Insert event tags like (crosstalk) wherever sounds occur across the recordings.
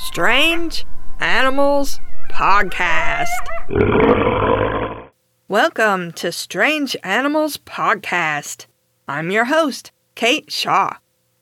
Strange Animals Podcast. Welcome to Strange Animals Podcast. I'm your host, Kate Shaw.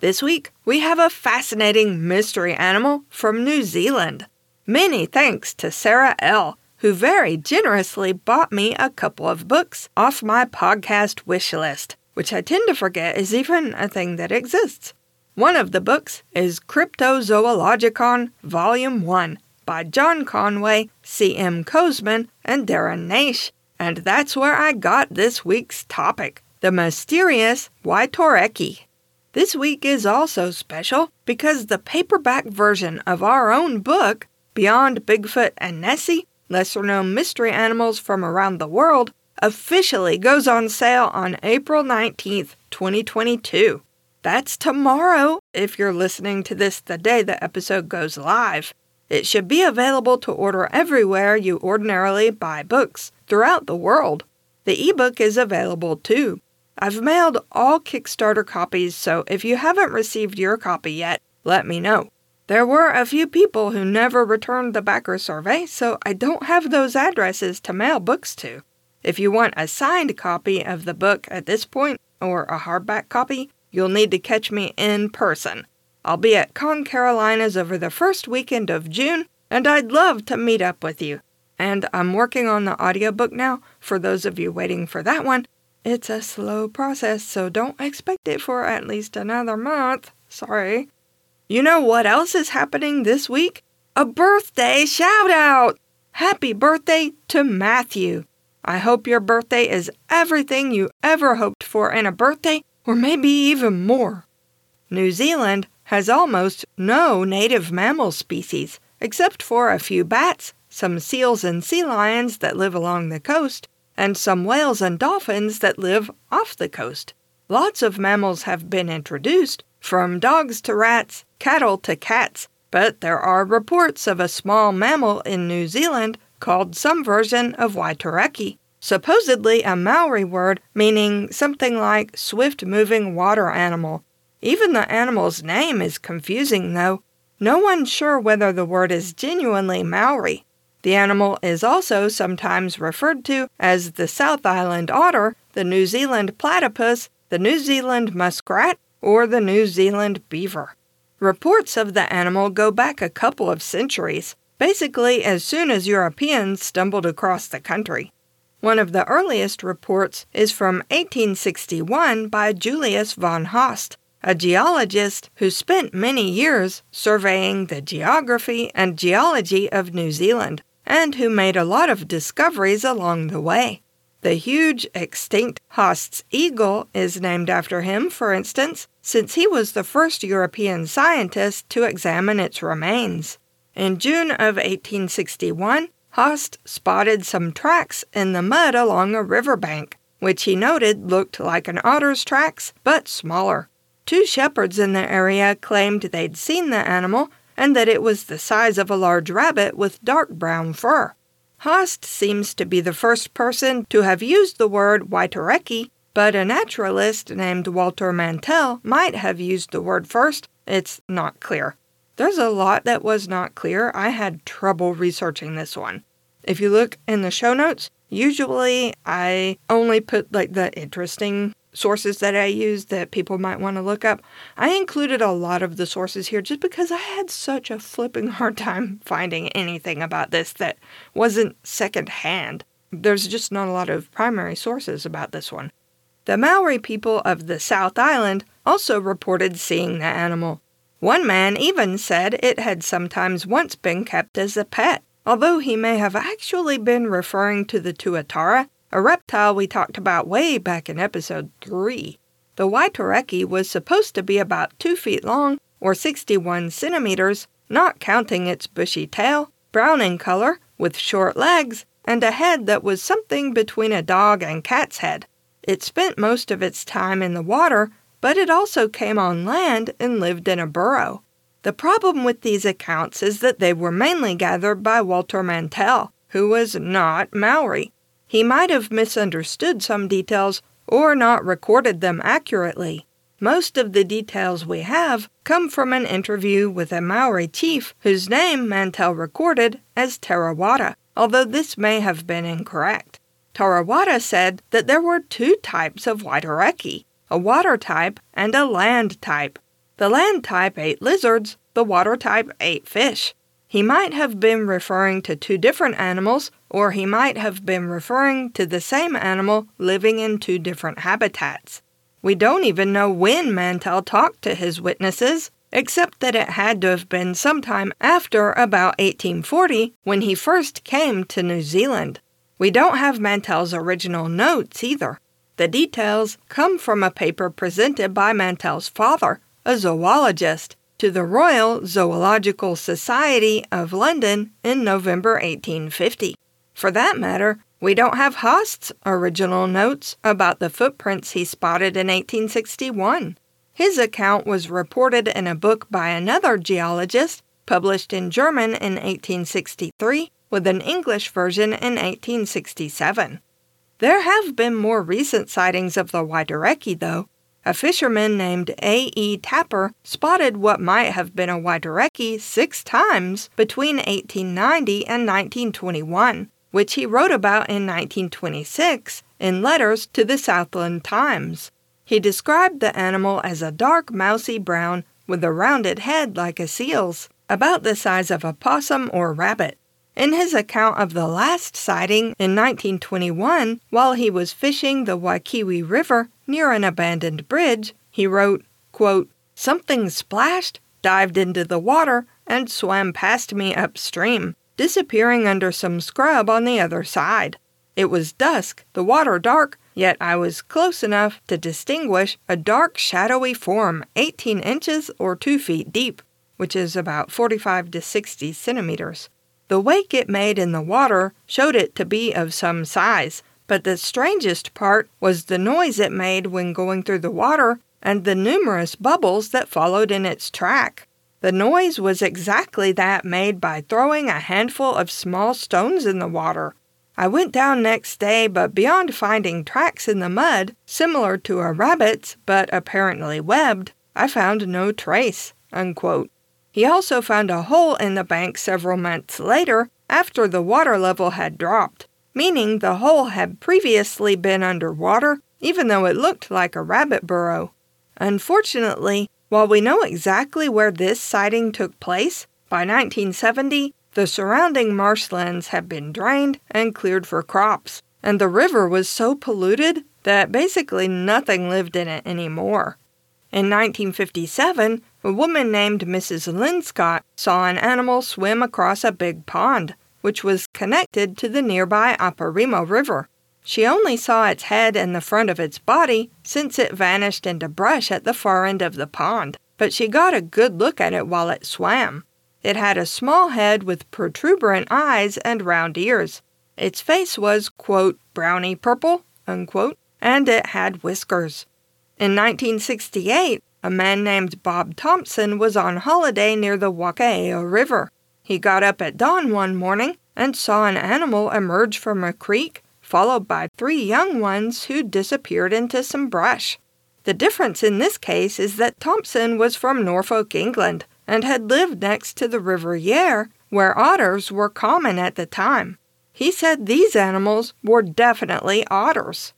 This week, we have a fascinating mystery animal from New Zealand. Many thanks to Sarah L., who very generously bought me a couple of books off my podcast wish list, which I tend to forget is even a thing that exists. One of the books is Cryptozoologicon Volume 1 by John Conway, C.M. Kosemen, and Darren Naish, and that's where I got this week's topic the mysterious Waitoreki. This week is also special because the paperback version of our own book, Beyond Bigfoot and Nessie Lesser Known Mystery Animals from Around the World, officially goes on sale on April 19th, 2022. That's tomorrow if you're listening to this the day the episode goes live. It should be available to order everywhere you ordinarily buy books throughout the world. The ebook is available too. I've mailed all Kickstarter copies, so if you haven't received your copy yet, let me know. There were a few people who never returned the backer survey, so I don't have those addresses to mail books to. If you want a signed copy of the book at this point, or a hardback copy, you'll need to catch me in person. I'll be at Con Carolinas over the first weekend of June, and I'd love to meet up with you. And I'm working on the audiobook now, for those of you waiting for that one, it's a slow process, so don't expect it for at least another month. Sorry. You know what else is happening this week? A birthday shout out! Happy birthday to Matthew! I hope your birthday is everything you ever hoped for in a birthday, or maybe even more. New Zealand has almost no native mammal species, except for a few bats, some seals and sea lions that live along the coast, and some whales and dolphins that live off the coast. Lots of mammals have been introduced, from dogs to rats, cattle to cats, but there are reports of a small mammal in New Zealand called some version of Waitoreki, supposedly a Maori word meaning something like swift moving water animal. Even the animal's name is confusing, though. No one's sure whether the word is genuinely Maori. The animal is also sometimes referred to as the South Island otter, the New Zealand platypus, the New Zealand muskrat, or the New Zealand beaver. Reports of the animal go back a couple of centuries, basically as soon as Europeans stumbled across the country. One of the earliest reports is from 1861 by Julius von Haast, a geologist who spent many years surveying the geography and geology of New Zealand and who made a lot of discoveries along the way. The huge extinct Haast's eagle is named after him, for instance, since he was the first European scientist to examine its remains. In June of 1861, Haast spotted some tracks in the mud along a riverbank, which he noted looked like an otter's tracks, but smaller. Two shepherds in the area claimed they'd seen the animal and that it was the size of a large rabbit with dark brown fur. Haast seems to be the first person to have used the word Waitoreki, but a naturalist named Walter Mantell might have used the word first. It's not clear. There's a lot that was not clear. I had trouble researching this one. If you look in the show notes, usually I only put like the interesting sources that I use that people might want to look up. I included a lot of the sources here just because I had such a flipping hard time finding anything about this that wasn't secondhand. There's just not a lot of primary sources about this one. The Maori people of the South Island also reported seeing the animal. One man even said it had sometimes once been kept as a pet, although he may have actually been referring to the tuatara a reptile we talked about way back in episode 3. The Waitoreki was supposed to be about 2 feet long, or 61 centimeters, not counting its bushy tail, brown in color, with short legs, and a head that was something between a dog and cat's head. It spent most of its time in the water, but it also came on land and lived in a burrow. The problem with these accounts is that they were mainly gathered by Walter Mantell, who was not Maori. He might have misunderstood some details or not recorded them accurately. Most of the details we have come from an interview with a Maori chief whose name Mantell recorded as Tarawada, although this may have been incorrect. Tarawada said that there were two types of Waitareki a water type and a land type. The land type ate lizards, the water type ate fish. He might have been referring to two different animals, or he might have been referring to the same animal living in two different habitats. We don't even know when Mantell talked to his witnesses, except that it had to have been sometime after about 1840 when he first came to New Zealand. We don't have Mantell's original notes either. The details come from a paper presented by Mantell's father, a zoologist, to the Royal Zoological Society of London in November 1850. For that matter, we don't have Haast's original notes about the footprints he spotted in 1861. His account was reported in a book by another geologist, published in German in 1863, with an English version in 1867. There have been more recent sightings of the Waitareki, though, a fisherman named A.E. Tapper spotted what might have been a Waitareki six times between 1890 and 1921, which he wrote about in 1926 in letters to the Southland Times. He described the animal as a dark mousy brown with a rounded head like a seal's, about the size of a possum or rabbit. In his account of the last sighting in 1921, while he was fishing the Waikiwi River near an abandoned bridge, he wrote, quote, Something splashed, dived into the water, and swam past me upstream, disappearing under some scrub on the other side. It was dusk, the water dark, yet I was close enough to distinguish a dark, shadowy form 18 inches or 2 feet deep, which is about 45 to 60 centimeters. The wake it made in the water showed it to be of some size, but the strangest part was the noise it made when going through the water and the numerous bubbles that followed in its track. The noise was exactly that made by throwing a handful of small stones in the water. I went down next day, but beyond finding tracks in the mud, similar to a rabbit's but apparently webbed, I found no trace. Unquote. He also found a hole in the bank several months later after the water level had dropped, meaning the hole had previously been underwater, even though it looked like a rabbit burrow. Unfortunately, while we know exactly where this sighting took place, by 1970 the surrounding marshlands had been drained and cleared for crops, and the river was so polluted that basically nothing lived in it anymore. In 1957, a woman named Mrs. Linscott saw an animal swim across a big pond, which was connected to the nearby Aparima River. She only saw its head and the front of its body since it vanished into brush at the far end of the pond, but she got a good look at it while it swam. It had a small head with protuberant eyes and round ears. Its face was, quote, browny purple, unquote, and it had whiskers. In 1968, a man named Bob Thompson was on holiday near the Wakaeo River. He got up at dawn one morning and saw an animal emerge from a creek, followed by three young ones who disappeared into some brush. The difference in this case is that Thompson was from Norfolk, England, and had lived next to the River Yare, where otters were common at the time. He said these animals were definitely otters.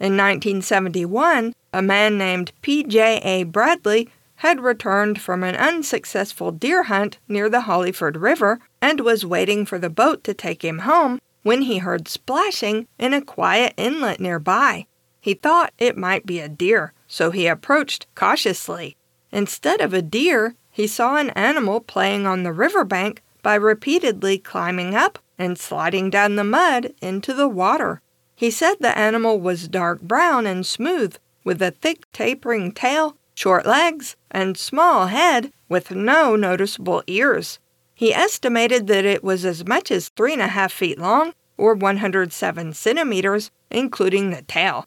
In 1971, a man named P.J.A. Bradley had returned from an unsuccessful deer hunt near the Hollyford River and was waiting for the boat to take him home when he heard splashing in a quiet inlet nearby. He thought it might be a deer, so he approached cautiously. Instead of a deer, he saw an animal playing on the riverbank by repeatedly climbing up and sliding down the mud into the water. He said the animal was dark brown and smooth, with a thick tapering tail, short legs, and small head with no noticeable ears. He estimated that it was as much as three and a half feet long, or 107 centimeters, including the tail.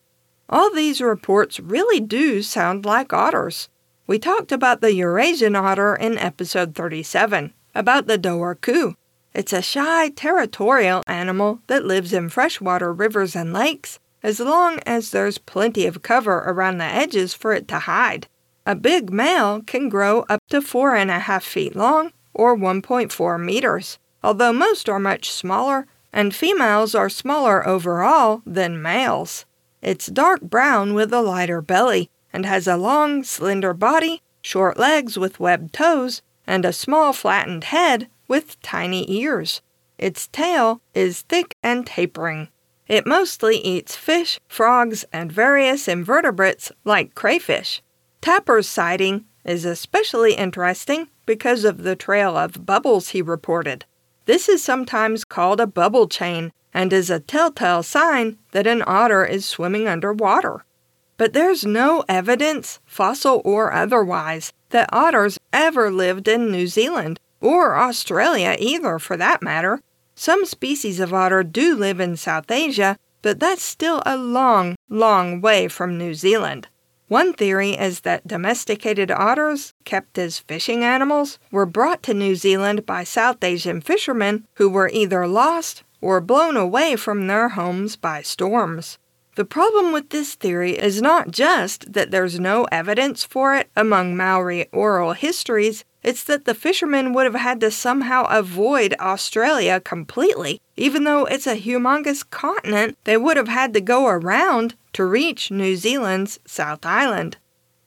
All these reports really do sound like otters. We talked about the Eurasian otter in episode 37, about the Dobhar-chú, it's a shy, territorial animal that lives in freshwater rivers and lakes as long as there's plenty of cover around the edges for it to hide. A big male can grow up to four and a half feet long or 1.4 meters, although most are much smaller, and females are smaller overall than males. It's dark brown with a lighter belly and has a long, slender body, short legs with webbed toes, and a small, flattened head with tiny ears. Its tail is thick and tapering. It mostly eats fish, frogs, and various invertebrates like crayfish. Tapper's sighting is especially interesting because of the trail of bubbles he reported. This is sometimes called a bubble chain and is a telltale sign that an otter is swimming underwater. But there's no evidence, fossil or otherwise, that otters ever lived in New Zealand, or Australia either for that matter. Some species of otter do live in South Asia, but that's still a long, long way from New Zealand. One theory is that domesticated otters, kept as fishing animals, were brought to New Zealand by South Asian fishermen who were either lost or blown away from their homes by storms. The problem with this theory is not just that there's no evidence for it among Maori oral histories, it's that the fishermen would have had to somehow avoid Australia completely. Even though it's a humongous continent, they would have had to go around to reach New Zealand's South Island.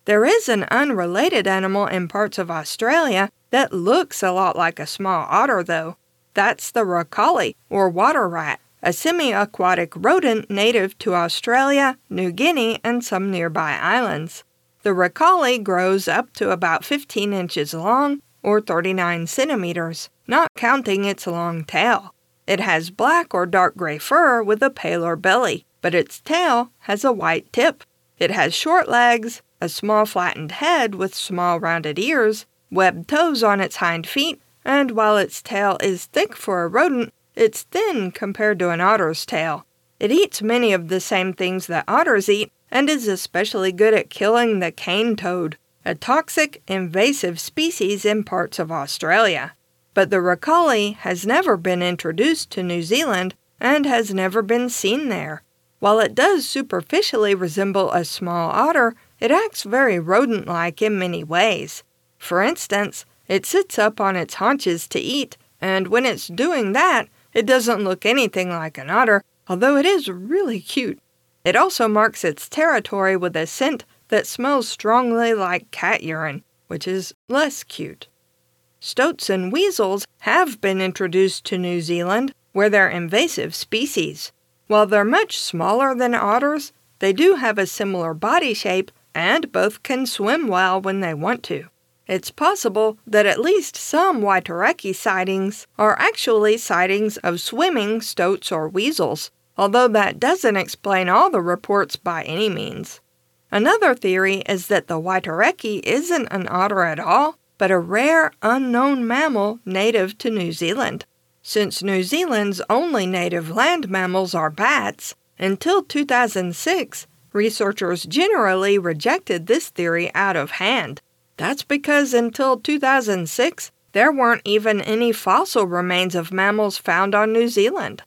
There is an unrelated animal in parts of Australia that looks a lot like a small otter, though. That's the rakali, or water rat, a semi aquatic rodent native to Australia, New Guinea, and some nearby islands. The rakali grows up to about 15 inches long, or 39 centimeters, not counting its long tail. It has black or dark gray fur with a paler belly but its tail has a white tip. It has short legs, a small flattened head with small rounded ears, webbed toes on its hind feet, and while its tail is thick for a rodent, it's thin compared to an otter's tail. It eats many of the same things that otters eat and is especially good at killing the cane toad, a toxic, invasive species in parts of Australia. But the rakali has never been introduced to New Zealand and has never been seen there. While it does superficially resemble a small otter, it acts very rodent like in many ways. For instance, it sits up on its haunches to eat, and when it's doing that, it doesn't look anything like an otter, although it is really cute. It also marks its territory with a scent that smells strongly like cat urine, which is less cute. Stoats and weasels have been introduced to New Zealand, where they're invasive species. While they're much smaller than otters, they do have a similar body shape and both can swim well when they want to. It's possible that at least some Waitareki sightings are actually sightings of swimming stoats or weasels, although that doesn't explain all the reports by any means. Another theory is that the Waitareki isn't an otter at all, but a rare, unknown mammal native to New Zealand. Since New Zealand's only native land mammals are bats, until 2006, researchers generally rejected this theory out of hand. That's because until 2006, there weren't even any fossil remains of mammals found on New Zealand.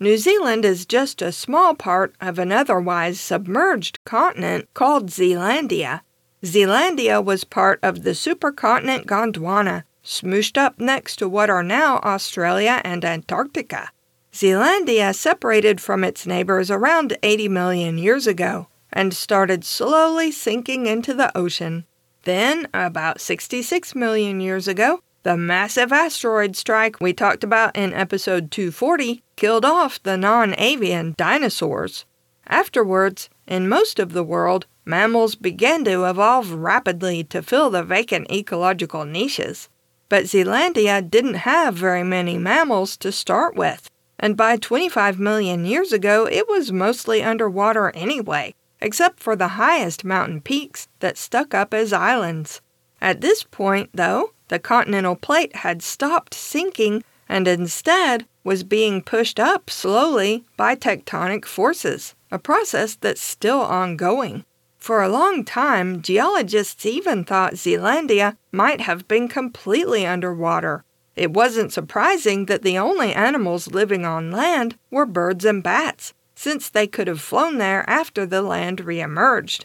New Zealand is just a small part of an otherwise submerged continent called Zealandia. Zealandia was part of the supercontinent Gondwana, smooshed up next to what are now Australia and Antarctica. Zealandia separated from its neighbors around 80 million years ago and started slowly sinking into the ocean. Then, about 66 million years ago, the massive asteroid strike we talked about in episode 240 killed off the non avian dinosaurs. Afterwards, in most of the world, mammals began to evolve rapidly to fill the vacant ecological niches. But Zealandia didn't have very many mammals to start with, and by 25 million years ago it was mostly underwater anyway, except for the highest mountain peaks that stuck up as islands. At this point, though, the continental plate had stopped sinking and instead was being pushed up slowly by tectonic forces, a process that's still ongoing. For a long time, geologists even thought Zealandia might have been completely underwater. It wasn't surprising that the only animals living on land were birds and bats, since they could have flown there after the land reemerged.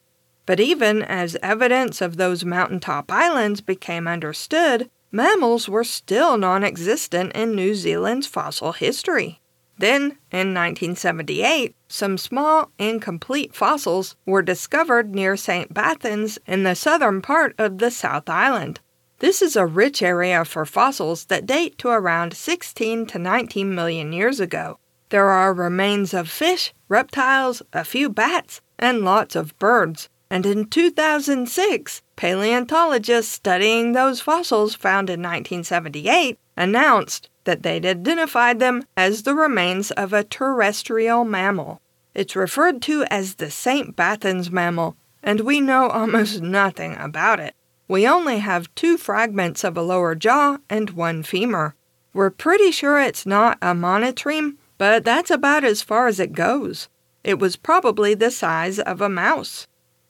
But even as evidence of those mountaintop islands became understood, mammals were still non existent in New Zealand's fossil history. Then, in 1978, some small, incomplete fossils were discovered near St. Bathans in the southern part of the South Island. This is a rich area for fossils that date to around 16 to 19 million years ago. There are remains of fish, reptiles, a few bats, and lots of birds. And in 2006, paleontologists studying those fossils found in 1978 announced that they'd identified them as the remains of a terrestrial mammal. It's referred to as the St. Bathans mammal, and we know (laughs) almost nothing about it. We only have two fragments of a lower jaw and one femur. We're pretty sure it's not a monotreme, but that's about as far as it goes. It was probably the size of a mouse.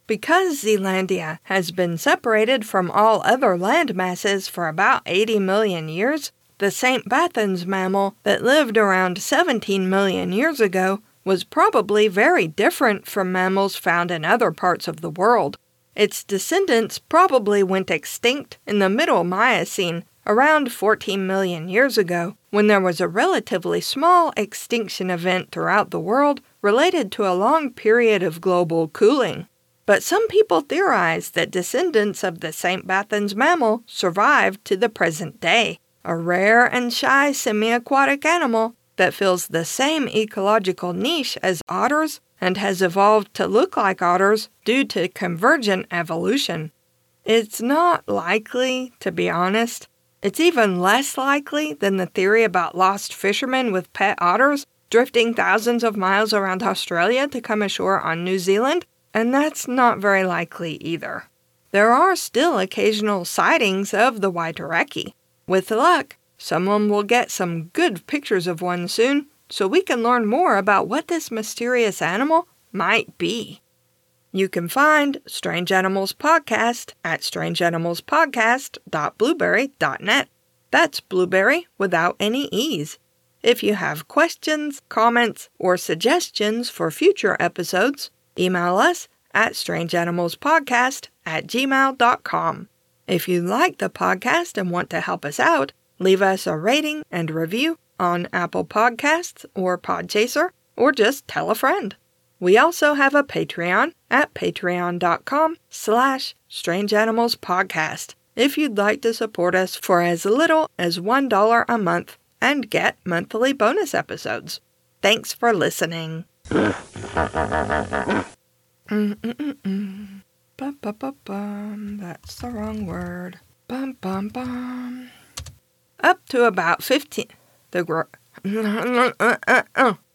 Because Zealandia has been separated from all other land masses for about 80 million years, the St. Bathans mammal that lived around 17 million years ago was probably very different from mammals found in other parts of the world. Its descendants probably went extinct in the Middle Miocene around 14 million years ago, when there was a relatively small extinction event throughout the world related to a long period of global cooling. But some people theorize that descendants of the St. Bathans mammal survived to the present day a rare and shy semi aquatic animal that fills the same ecological niche as otters and has evolved to look like otters due to convergent evolution. It's not likely, to be honest. It's even less likely than the theory about lost fishermen with pet otters drifting thousands of miles around Australia to come ashore on New Zealand, and that's not very likely either. There are still occasional sightings of the Waitareki, with luck, someone will get some good pictures of one soon so we can learn more about what this mysterious animal might be. You can find Strange Animals Podcast at strangeanimalspodcast.blubrry.net. That's blueberry without any E's. If you have questions, comments, or suggestions for future episodes, email us at strangeanimalspodcast at gmail.com. If you like the podcast and want to help us out, leave us a rating and review on Apple Podcasts or Podchaser, or just tell a friend. We also have a Patreon at patreon.com slash strangeanimalspodcast if you'd like to support us for as little as $1 a month and get monthly bonus episodes. Thanks for listening. Mm-mm-mm-mm. Bum, bum, bum, bum. That's the wrong word. Bum, bum, bum. Up to about 15. The gro- (laughs)